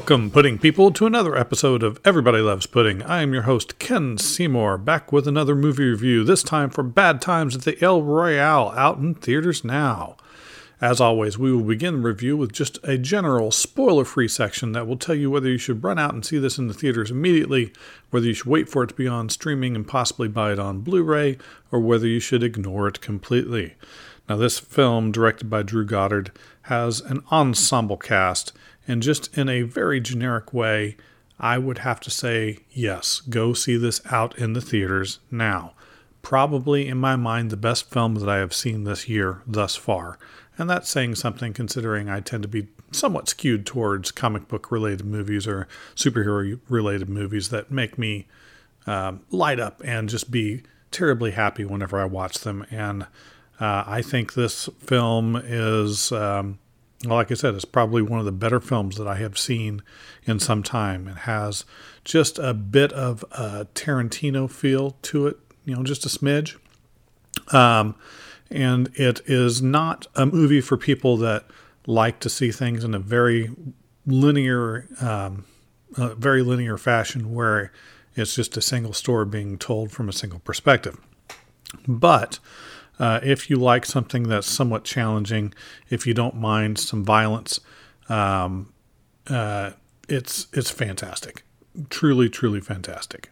Welcome, pudding people, to another episode of Everybody Loves Pudding. I am your host, Ken Seymour, back with another movie review, this time for Bad Times at the El Royale, out in theaters now. As always, we will begin the review with just a general spoiler free section that will tell you whether you should run out and see this in the theaters immediately, whether you should wait for it to be on streaming and possibly buy it on Blu ray, or whether you should ignore it completely. Now, this film, directed by Drew Goddard, has an ensemble cast, and just in a very generic way, I would have to say yes, go see this out in the theaters now. Probably, in my mind, the best film that I have seen this year thus far. And that's saying something considering I tend to be somewhat skewed towards comic book related movies or superhero related movies that make me um, light up and just be terribly happy whenever I watch them. And uh, I think this film is, um, like I said, it's probably one of the better films that I have seen in some time. It has just a bit of a Tarantino feel to it, you know, just a smidge. Um, and it is not a movie for people that like to see things in a very linear, um, very linear fashion where it's just a single story being told from a single perspective. But uh, if you like something that's somewhat challenging, if you don't mind some violence, um, uh, it's it's fantastic, truly, truly fantastic.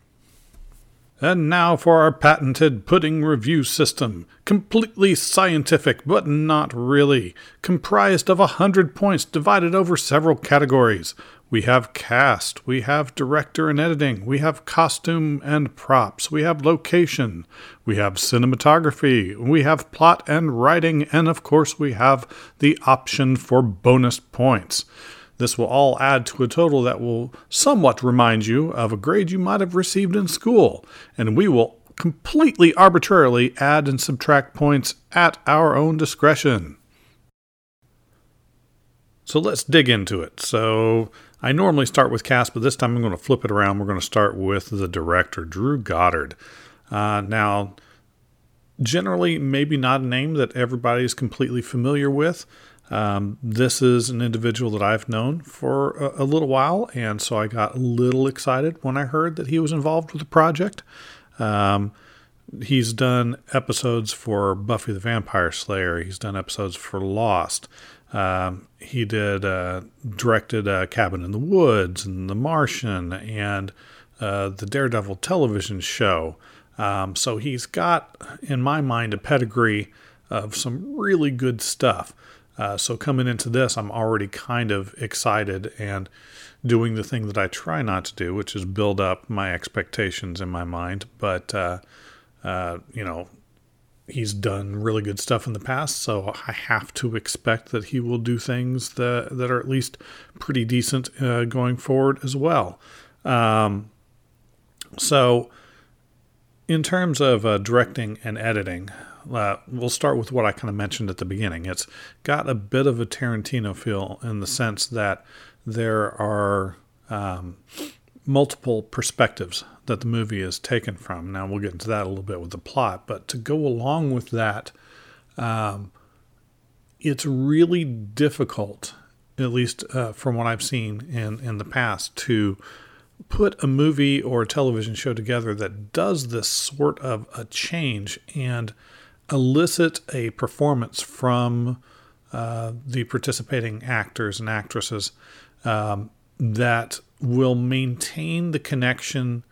And now for our patented pudding review system. Completely scientific, but not really. Comprised of a hundred points divided over several categories. We have cast, we have director and editing, we have costume and props, we have location, we have cinematography, we have plot and writing, and of course, we have the option for bonus points. This will all add to a total that will somewhat remind you of a grade you might have received in school, and we will completely arbitrarily add and subtract points at our own discretion. So let's dig into it. So I normally start with cast, but this time I'm going to flip it around. We're going to start with the director, Drew Goddard. Uh, now, generally, maybe not a name that everybody is completely familiar with. Um, this is an individual that I've known for a, a, little while, and so I got a little excited when I heard that he was involved with the project. Um, he's done episodes for Buffy the Vampire Slayer. He's done episodes for Lost. Um, he did uh, directed uh, Cabin in the Woods and The Martian and uh, the Daredevil television show. Um, so he's got, in my mind, a pedigree of some really good stuff. Uh, so coming into this, I'm already kind of excited and doing the thing that I try not to do, which is build up my expectations in my mind. But uh, uh, you know, he's done really good stuff in the past, so I have to expect that he will do things that that are at least pretty decent uh, going forward as well. Um, so, in terms of uh, directing and editing, uh, we'll start with what I kind of mentioned at the beginning. It's got a bit of a Tarantino feel in the sense that there are um, multiple perspectives that the movie is taken from. Now, we'll get into that a little bit with the plot, but to go along with that, um, it's really difficult, at least uh, from what I've seen in, in the past, to put a movie or a television show together that does this sort of a change and elicit a performance from uh, the participating actors and actresses um, that will maintain the connection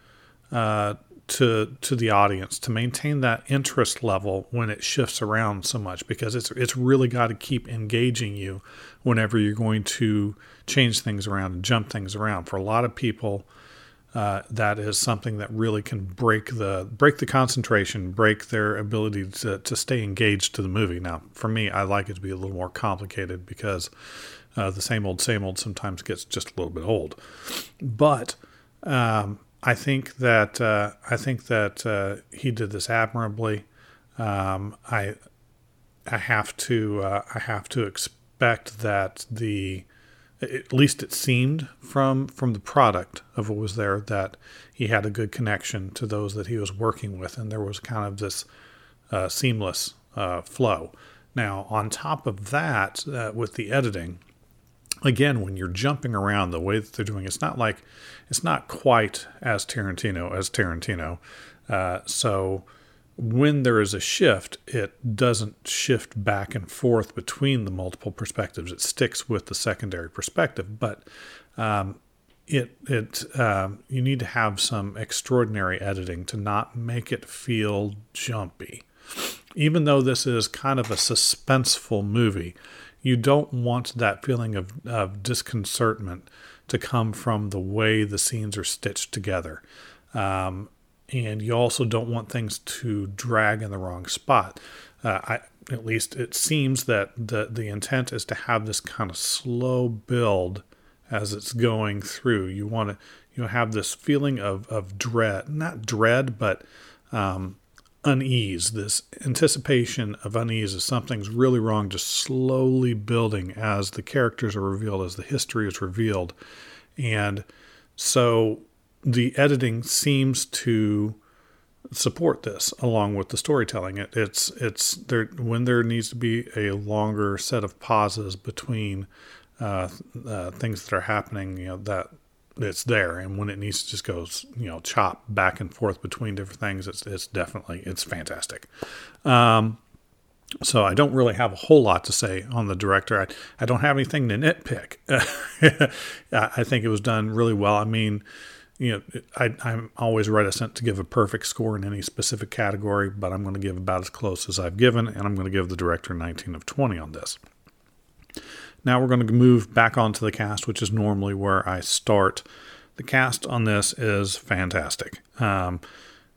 uh, to to the audience to maintain that interest level when it shifts around so much because it's it's really got to keep engaging you whenever you're going to change things around and jump things around for a lot of people uh, that is something that really can break the break the concentration, break their ability to, to stay engaged to the movie. Now, for me, I like it to be a little more complicated because uh, the same old, same old sometimes gets just a little bit old. But um, I think that uh, I think that uh, he did this admirably. Um, I I have to uh, I have to expect that the at least it seemed from from the product of what was there that he had a good connection to those that he was working with, and there was kind of this uh, seamless uh, flow. Now, on top of that, with the editing, again, when you're jumping around the way that they're doing, it's not like it's not quite as Tarantino as Tarantino. Uh, so when there is a shift, it doesn't shift back and forth between the multiple perspectives. It sticks with the secondary perspective, but um, it it um, you need to have some extraordinary editing to not make it feel jumpy. Even though this is kind of a suspenseful movie, you don't want that feeling of, of disconcertment to come from the way the scenes are stitched together. Um, and you also don't want things to drag in the wrong spot. Uh, I, at least it seems that the the intent is to have this kind of slow build as it's going through. You want to you know, have this feeling of of dread, not dread, but um, unease. This anticipation of unease as something's really wrong, just slowly building as the characters are revealed, as the history is revealed, and so the editing seems to support this along with the storytelling. It, it's it's there when there needs to be a longer set of pauses between uh, uh, things that are happening. You know that it's there, and when it needs to just go you know chop back and forth between different things, it's it's definitely it's fantastic. Um, so I don't really have a whole lot to say on the director. I, I don't have anything to nitpick. I think it was done really well. I mean, you know, I, I'm always reticent to give a perfect score in any specific category, but I'm going to give about as close as I've given, and I'm going to give the director 19 of 20 on this. Now we're going to move back onto the cast, which is normally where I start. The cast on this is fantastic. Um,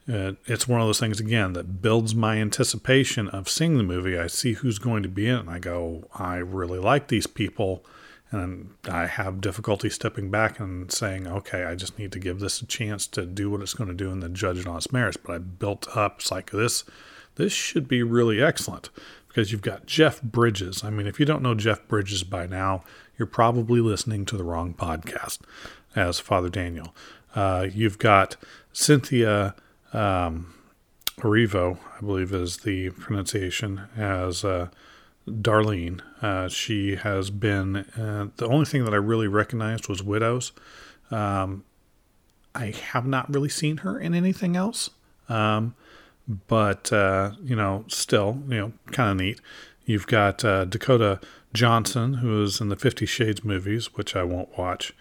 it, it's one of those things, again, that builds my anticipation of seeing the movie. I see who's going to be in it, and I go, I really like these people and I have difficulty stepping back and saying, okay, I just need to give this a chance to do what it's going to do and then judge it on its merits. But I built up, it's like this, this should be really excellent because you've got Jeff Bridges. I mean, if you don't know Jeff Bridges by now, you're probably listening to the wrong podcast as Father Daniel. Uh, you've got Cynthia um, Erivo, I believe is the pronunciation, as uh, Darlene. Uh, she has been uh, the only thing that I really recognized was Widows. Um, I have not really seen her in anything else, um, but uh, you know, still, you know, kind of neat. You've got uh, Dakota Johnson, who is in the Fifty Shades movies, which I won't watch,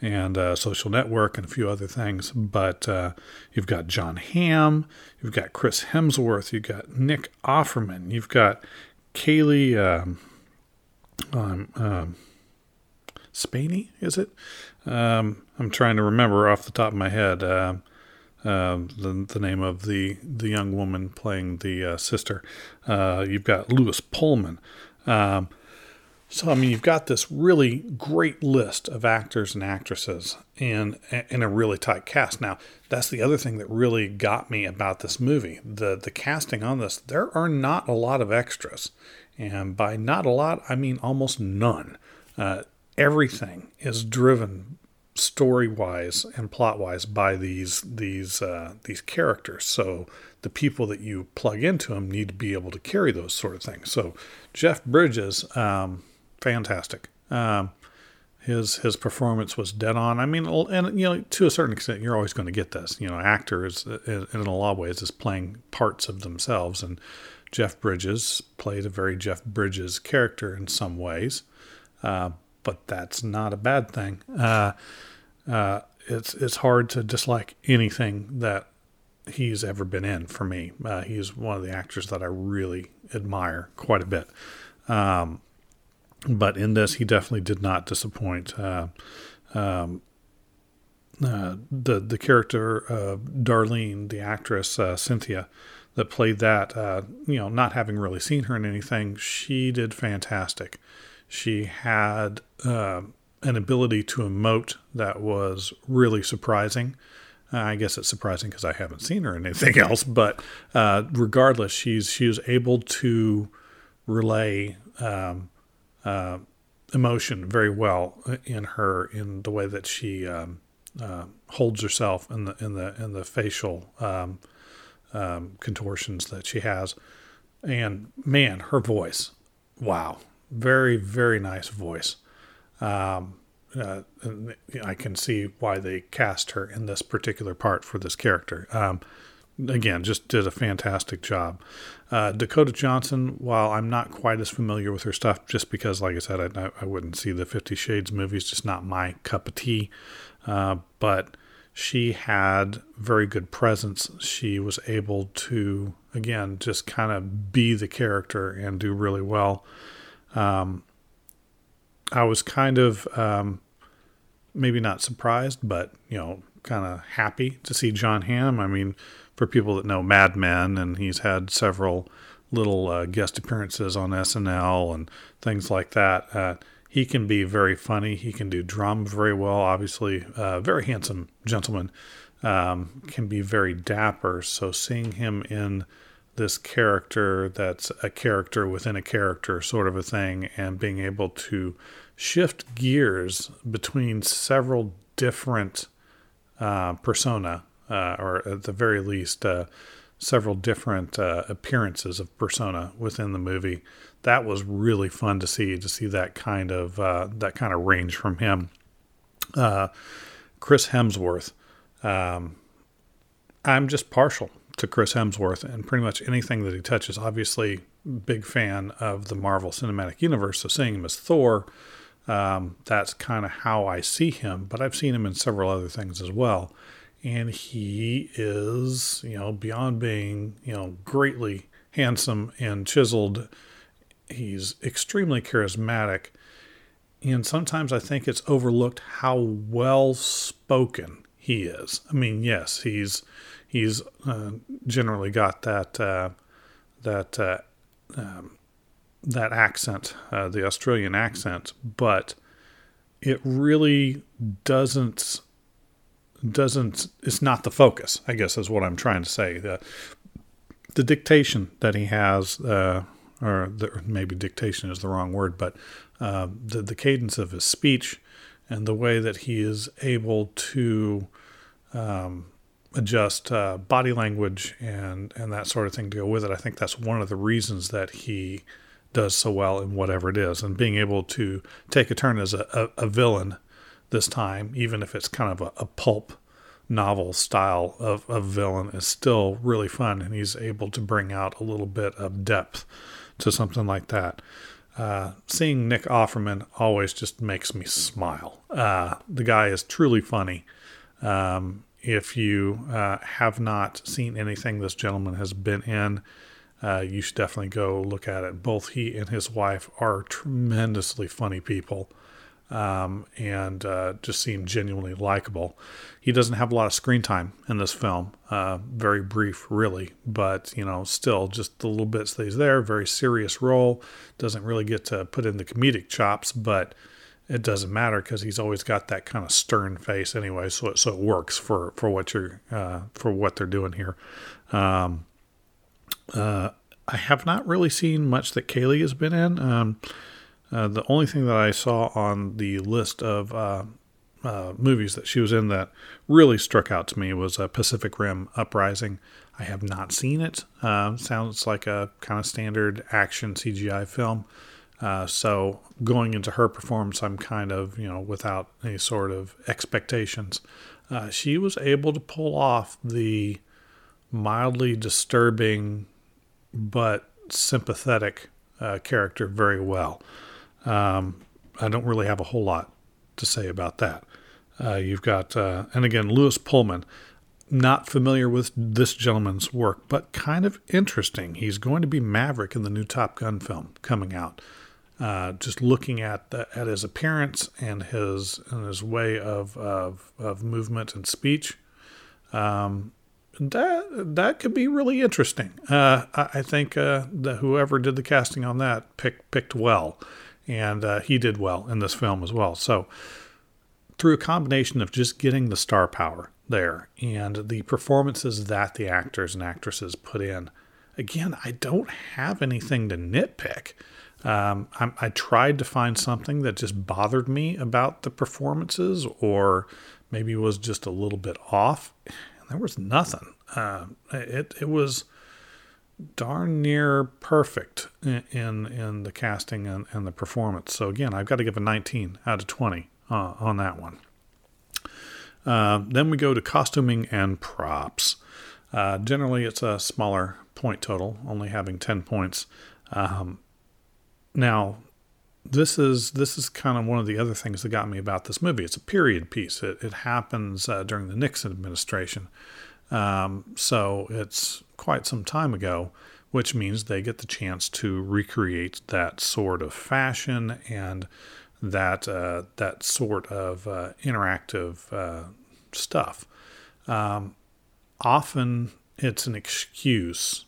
and uh, Social Network and a few other things. But uh, you've got Jon Hamm, you've got Chris Hemsworth, you've got Nick Offerman, you've got Cailee um, um, um, Spaeny, is it? Um, I'm trying to remember off the top of my head uh, the, the name of the, the young woman playing the uh, sister. Uh, you've got Lewis Pullman. Um, so, I mean, you've got this really great list of actors and actresses in, in a really tight cast. Now, that's the other thing that really got me about this movie. The, the casting on this, there are not a lot of extras. And by not a lot, I mean almost none. Uh, everything is driven story wise and plot wise by these these uh, these characters. So the people that you plug into them need to be able to carry those sort of things. So Jeff Bridges, um, fantastic. Um, his his performance was dead on. I mean, and you know, to a certain extent, you're always going to get this. You know, actors in a lot of ways is playing parts of themselves, and Jeff Bridges played a very Jeff Bridges character in some ways, uh, but that's not a bad thing. Uh, uh, it's it's hard to dislike anything that he's ever been in for me. Uh, he's one of the actors that I really admire quite a bit. Um, but in this, he definitely did not disappoint. Uh, um, uh, the the character Darlene, the actress uh, Cynthia, that played that, uh, you know, not having really seen her in anything, she did fantastic. She had uh, an ability to emote that was really surprising. Uh, I guess it's surprising because I haven't seen her in anything else, but regardless, she's she was able to relay um, uh, emotion very well in her in the way that she um, uh, holds herself in the in the in the facial um, um, contortions that she has, and man, her voice, wow, very very nice voice. Um, uh, I can see why they cast her in this particular part for this character. Um, again, just did a fantastic job. Uh, Dakota Johnson, while I'm not quite as familiar with her stuff, just because, like I said, I, I wouldn't see the Fifty Shades movies, just not my cup of tea. Uh, but she had very good presence. She was able to, again, just kind of be the character and do really well. Um, I was kind of um, maybe not surprised, but you know, kind of happy to see Jon Hamm. I mean, for people that know Mad Men, and he's had several little uh, guest appearances on SNL and things like that. Uh, he can be very funny. He can do drama very well. Obviously, uh, very handsome gentleman. Um, can be very dapper. So seeing him in this character that's a character within a character sort of a thing, and being able to shift gears between several different uh, persona, uh, or at the very least, uh, several different uh, appearances of persona within the movie. That was really fun to see to see that kind of uh, that kind of range from him. Uh, Chris Hemsworth, um, I'm just partial to Chris Hemsworth and pretty much anything that he touches. Obviously, big fan of the Marvel Cinematic Universe, so seeing him as Thor um, that's kind of how I see him, but I've seen him in several other things as well. And he is, you know, beyond being, you know, greatly handsome and chiseled, he's extremely charismatic. And sometimes I think it's overlooked how well spoken he is. I mean, yes, he's he's uh, generally got that uh, that uh, um, that accent, uh, the Australian accent, but it really doesn't doesn't it's not the focus. I guess is what I'm trying to say. The the dictation that he has, uh, or the, maybe dictation is the wrong word, but uh, the the cadence of his speech and the way that he is able to um, adjust uh, body language and and that sort of thing to go with it. I think that's one of the reasons that he does so well in whatever it is. And being able to take a turn as a, a, a villain this time, even if it's kind of a, a pulp novel style of, of villain, is still really fun. And he's able to bring out a little bit of depth to something like that. Uh, seeing Nick Offerman always just makes me smile. Uh, the guy is truly funny. Um, if you uh, have not seen anything this gentleman has been in, uh, you should definitely go look at it. Both he and his wife are tremendously funny people um, and uh, just seem genuinely likable. He doesn't have a lot of screen time in this film, uh, very brief, really, but you know, still just the little bits that he's there. Very serious role, doesn't really get to put in the comedic chops, but it doesn't matter because he's always got that kind of stern face anyway. So it, so it works for for what you're uh, for what they're doing here. Um, uh, I have not really seen much that Cailee has been in. Um, uh, the only thing that I saw on the list of uh, uh, movies that she was in that really struck out to me was uh, Pacific Rim Uprising. I have not seen it. Uh, sounds like a kind of standard action CGI film. Uh, so going into her performance, I'm kind of you know without any sort of expectations. she was able to pull off the mildly disturbing but sympathetic uh, character very well. Um, I don't really have a whole lot to say about that. Uh, you've got, uh, and again, Lewis Pullman, not familiar with this gentleman's work, but kind of interesting. He's going to be Maverick in the new Top Gun film coming out. Uh, just looking at the, at his appearance and his and his way of of, of movement and speech, um, that that could be really interesting. Uh, I, I, think uh, whoever did the casting on that picked picked well, and uh, he did well in this film as well. So through a combination of just getting the star power there and the performances that the actors and actresses put in, again, I don't have anything to nitpick. Um, I, I tried to find something that just bothered me about the performances, or maybe was just a little bit off And there was nothing. Uh, it it was darn near perfect in in, the casting and, and, the performance. So again, I've got to give a 19 out of 20 uh, on that one. Uh, then we go to costuming and props. Uh, generally, it's a smaller point total, only having 10 points. Um, now, this is this is kind of one of the other things that got me about this movie. It's a period piece. It, it happens uh, during the Nixon administration, um, so it's quite some time ago, which means they get the chance to recreate that sort of fashion and that uh, that sort of uh, interactive uh, stuff. Um, often it's an excuse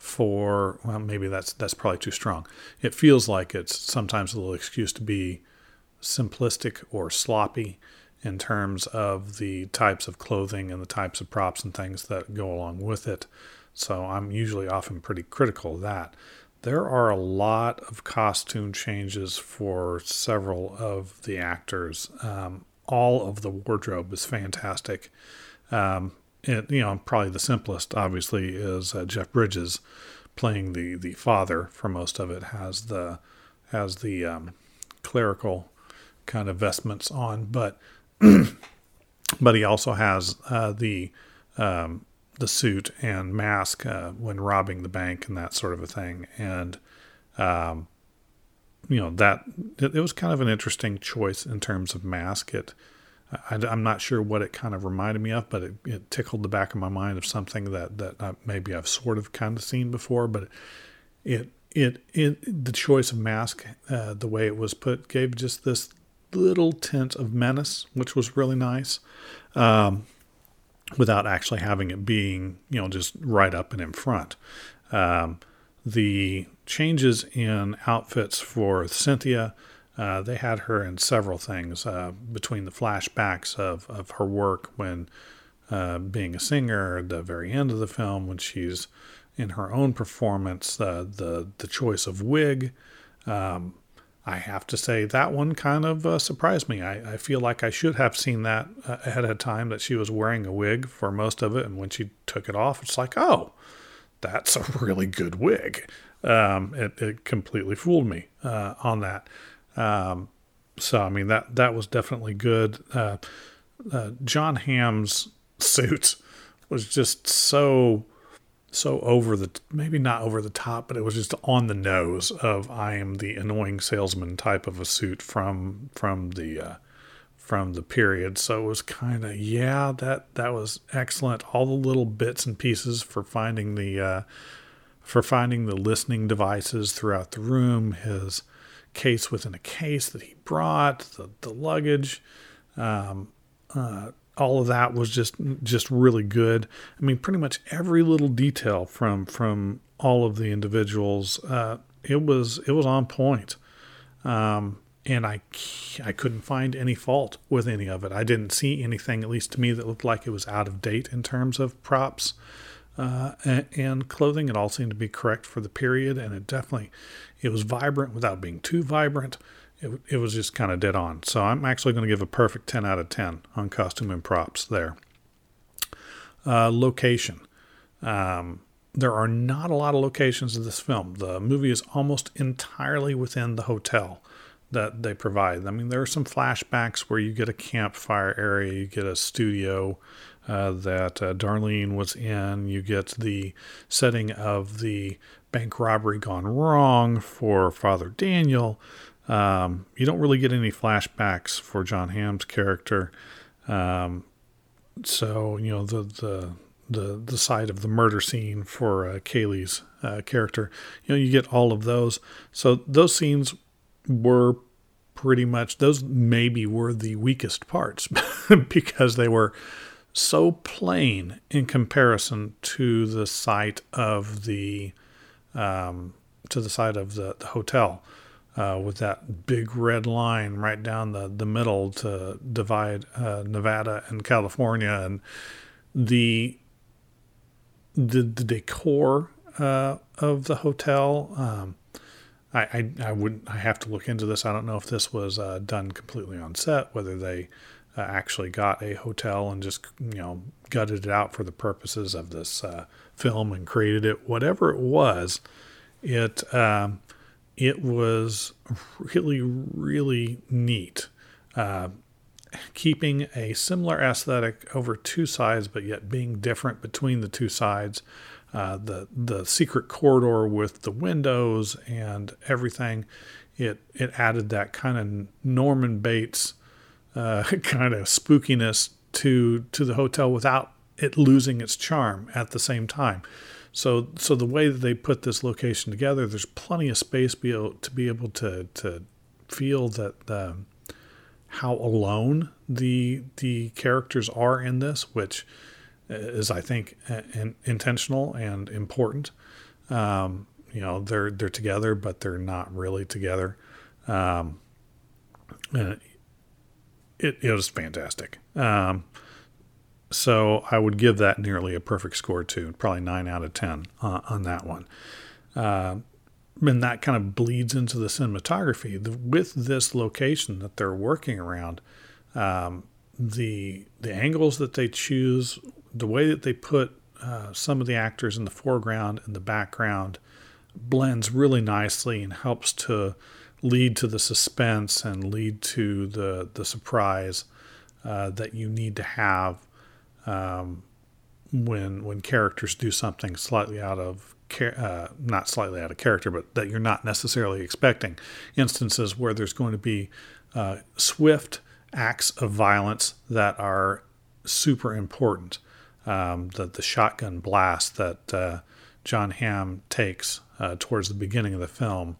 for well maybe that's that's probably too strong. It feels like it's sometimes a little excuse to be simplistic or sloppy in terms of the types of clothing and the types of props and things that go along with it. So I'm usually often pretty critical of that. There are a lot of costume changes for several of the actors. Um, all of the wardrobe is fantastic. Um, it, you know, probably the simplest, obviously, is uh, Jeff Bridges playing the the father. For most of it, has the has the um, clerical kind of vestments on, but but he also has uh, the um, the suit and mask uh, when robbing the bank and that sort of a thing. And um, you know that it, it, was kind of an interesting choice in terms of mask. It I, am not sure what it kind of reminded me of, but it, it, tickled the back of my mind of something that that maybe I've sort of kind of seen before. But it it it the choice of mask, uh, the way it was put, gave just this little tint of menace, which was really nice, um, without actually having it being, you know, just right up and in front. Um, the changes in outfits for Cynthia, uh, they had her in several things uh, between the flashbacks of, of her work when uh, being a singer, the very end of the film when she's in her own performance, the the choice of wig, um, I have to say that one kind of uh, surprised me. I, I, feel like I should have seen that uh, ahead of time that she was wearing a wig for most of it, and when she took it off, it's like, oh, that's a really good wig. Um, it, it, completely fooled me on that. Um, so I mean that that was definitely good. Uh, uh, Jon Hamm's suit was just so so over the maybe not over the top, but it was just on the nose of I am the annoying salesman type of a suit from from the uh, from the period. So it was kind of yeah that that was excellent. All the little bits and pieces for finding the uh, for finding the listening devices throughout the room. His case within a case that he brought, the the luggage. Um, uh, all of that was just just really good. I mean, pretty much every little detail from from all of the individuals, uh, it was it was on point, um, and I I couldn't find any fault with any of it. I didn't see anything, at least to me, that looked like it was out of date in terms of props. Uh, and, and, clothing. It all seemed to be correct for the period, and it definitely it was vibrant without being too vibrant it, it was just kind of dead on. So I'm actually going to give a perfect 10 out of 10 on costume and props there. Uh, location. Um, there are not a lot of locations in this film. The movie is almost entirely within the hotel that they provide. I mean, there are some flashbacks where you get a campfire area, you get a studio uh, that uh, Darlene was in, you get the setting of the bank robbery gone wrong for Father Daniel. Um, you don't really get any flashbacks for Jon Hamm's character. Um, so you know the the the the side of the murder scene for uh, Cailee's uh, character. You know you get all of those. So those scenes were pretty much those maybe were the weakest parts because they were so plain in comparison to the sight of the um, to the side of the, the hotel uh, with that big red line right down the, the middle to divide uh, Nevada and California, and the the, the decor uh, of the hotel. Um, I, I, I would I have to look into this. I don't know if this was uh, done completely on set, whether they uh, actually got a hotel and just you know gutted it out for the purposes of this uh, film and created it. Whatever it was, it um, it was really really neat. Uh, keeping a similar aesthetic over two sides, but yet being different between the two sides. Uh, the the secret corridor with the windows and everything, it it added that kind of Norman Bates uh, kind of spookiness to to the hotel without it losing its charm at the same time. So so the way that they put this location together, there's plenty of space be able, to be able to to feel that the how alone the the characters are in this, which is I think in, intentional and important. Um, you know, they're they're together, but they're not really together. Um, and it, it was fantastic. Um, so I would give that nearly a perfect score too, probably nine out of ten uh, on that one. Uh, and that kind of bleeds into the cinematography the, with this location that they're working around. Um, the the angles that they choose, the way that they put uh, some of the actors in the foreground and the background, blends really nicely and helps to lead to the suspense and lead to the the surprise uh, that you need to have um, when when characters do something slightly out of uh, not slightly out of character, but that you're not necessarily expecting. Instances where there's going to be uh, swift acts of violence that are super important. Um, the the shotgun blast that uh, Jon Hamm takes uh, towards the beginning of the film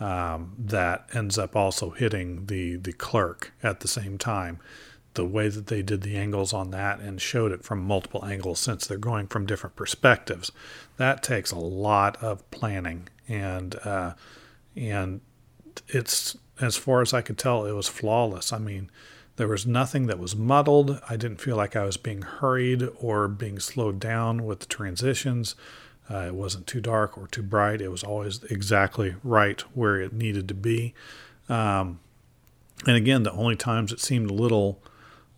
um, that ends up also hitting the the clerk at the same time. The way that they did the angles on that and showed it from multiple angles, since they're going from different perspectives, that takes a lot of planning and uh, and it's as far as I could tell, it was flawless. I mean, there was nothing that was muddled. I didn't feel like I was being hurried or being slowed down with the transitions. Uh, it wasn't too dark or too bright. It was always exactly right where it needed to be. Um, and again, the only times it seemed a little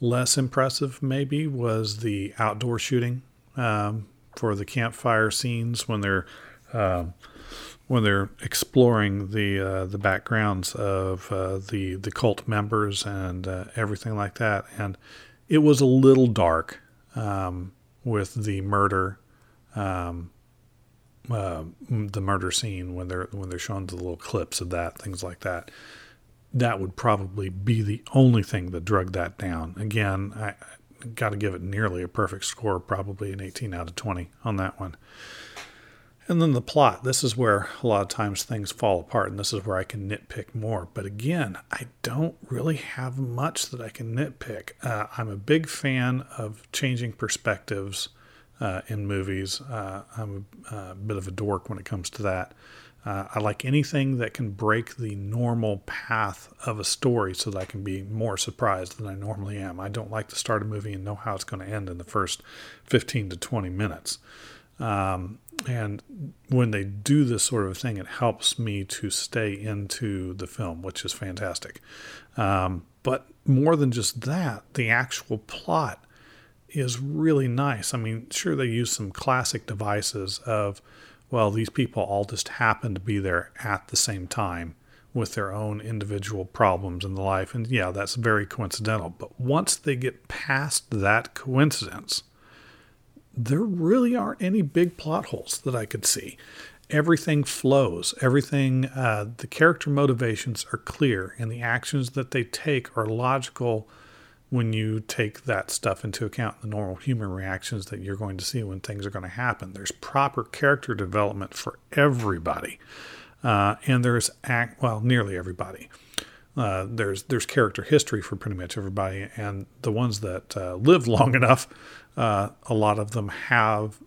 less impressive, maybe, was the outdoor shooting um, for the campfire scenes when they're uh, when they're exploring the uh, the backgrounds of uh, the the cult members and uh, everything like that. And it was a little dark um, with the murder. Um, uh, the murder scene when they're when they're showing the little clips of that, things like that. That would probably be the only thing that drug that down. Again, I, I got to give it nearly a perfect score, probably an 18 out of 20 on that one. And then the plot. This is where a lot of times things fall apart, and this is where I can nitpick more. But again, I don't really have much that I can nitpick. Uh, I'm a big fan of changing perspectives uh, in movies. Uh, I'm a, a, bit of a dork when it comes to that. Uh, I like anything that can break the normal path of a story so that I can be more surprised than I normally am. I don't like to start a movie and know how it's going to end in the first 15 to 20 minutes. Um, and when they do this sort of thing, it helps me to stay into the film, which is fantastic. Um, but more than just that, the actual plot is really nice. I mean, sure, they use some classic devices of, well, these people all just happen to be there at the same time with their own individual problems in the life. And yeah, that's very coincidental. But once they get past that coincidence, there really aren't any big plot holes that I could see. Everything flows. Everything, uh, the character motivations are clear, and the actions that they take are logical when you take that stuff into account, the normal human reactions that you're going to see when things are going to happen. There's proper character development for everybody, uh, and there's act well, nearly everybody. Uh, there's there's character history for pretty much everybody, and the ones that uh, live long enough, uh, a lot of them have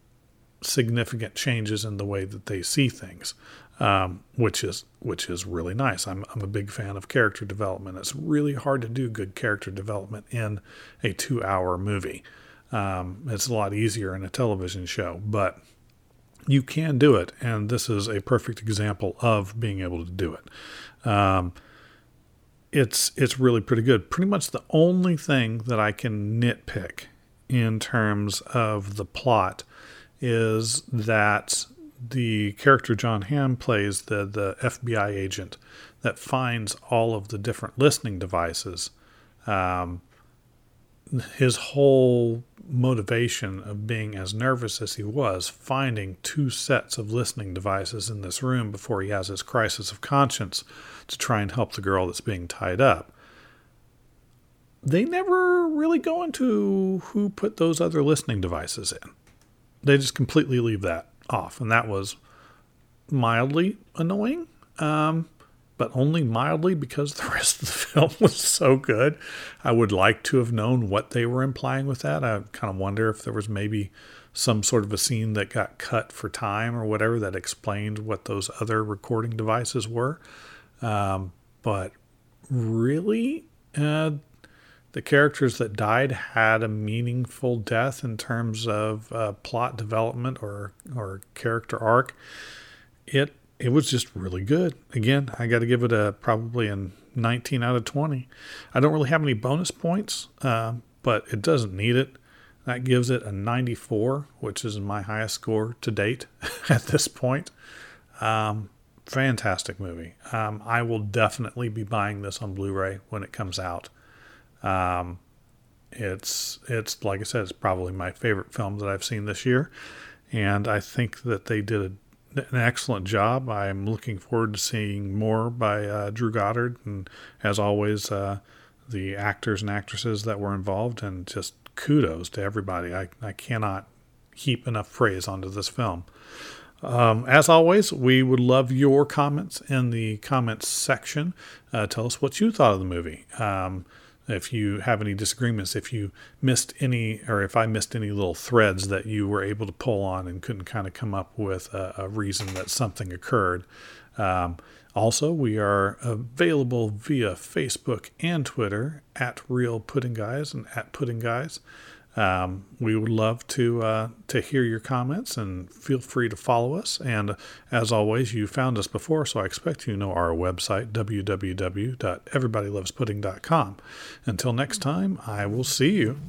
significant changes in the way that they see things um, which is which is really nice. I'm I'm a big fan of character development. It's really hard to do good character development in a two-hour movie. Um, it's a lot easier in a television show, but you can do it, and this is a perfect example of being able to do it. Um, it's it's really pretty good. Pretty much the only thing that I can nitpick in terms of the plot is that the character Jon Hamm plays the the FBI agent that finds all of the different listening devices. Um, his whole motivation of being as nervous as he was, finding two sets of listening devices in this room before he has his crisis of conscience to try and help the girl that's being tied up. They never really go into who put those other listening devices in. They just completely leave that off, and that was mildly annoying. Um, but only mildly because the rest of the film was so good. I would like to have known what they were implying with that. I kind of wonder if there was maybe some sort of a scene that got cut for time or whatever that explained what those other recording devices were. Um, but really, uh, the characters that died had a meaningful death in terms of uh, plot development or or character arc. It it was just really good. Again, I got to give it a probably a 19 out of 20. I don't really have any bonus points, uh, but it doesn't need it. That gives it a 94, which is my highest score to date at this point. Um, fantastic movie. Um, I will definitely be buying this on Blu-ray when it comes out. Um, it's it's like I said, it's probably my favorite film that I've seen this year, and I think that they did a an excellent job. I'm looking forward to seeing more by uh, Drew Goddard, and as always, uh, the actors and actresses that were involved, and just kudos to everybody. I, I cannot heap enough praise onto this film. Um, as always, we would love your comments in the comments section. Uh, tell us what you thought of the movie. Um, if you have any disagreements, if you missed any, or if I missed any little threads that you were able to pull on and couldn't kind of come up with a, a reason that something occurred. Um, also, we are available via Facebook and Twitter at Real Pudding Guys and at Pudding Guys. Um, we would love to uh, to hear your comments and feel free to follow us. And as always, you found us before, so I expect you know our website www.everybodylovespudding.com. Until next time, I will see you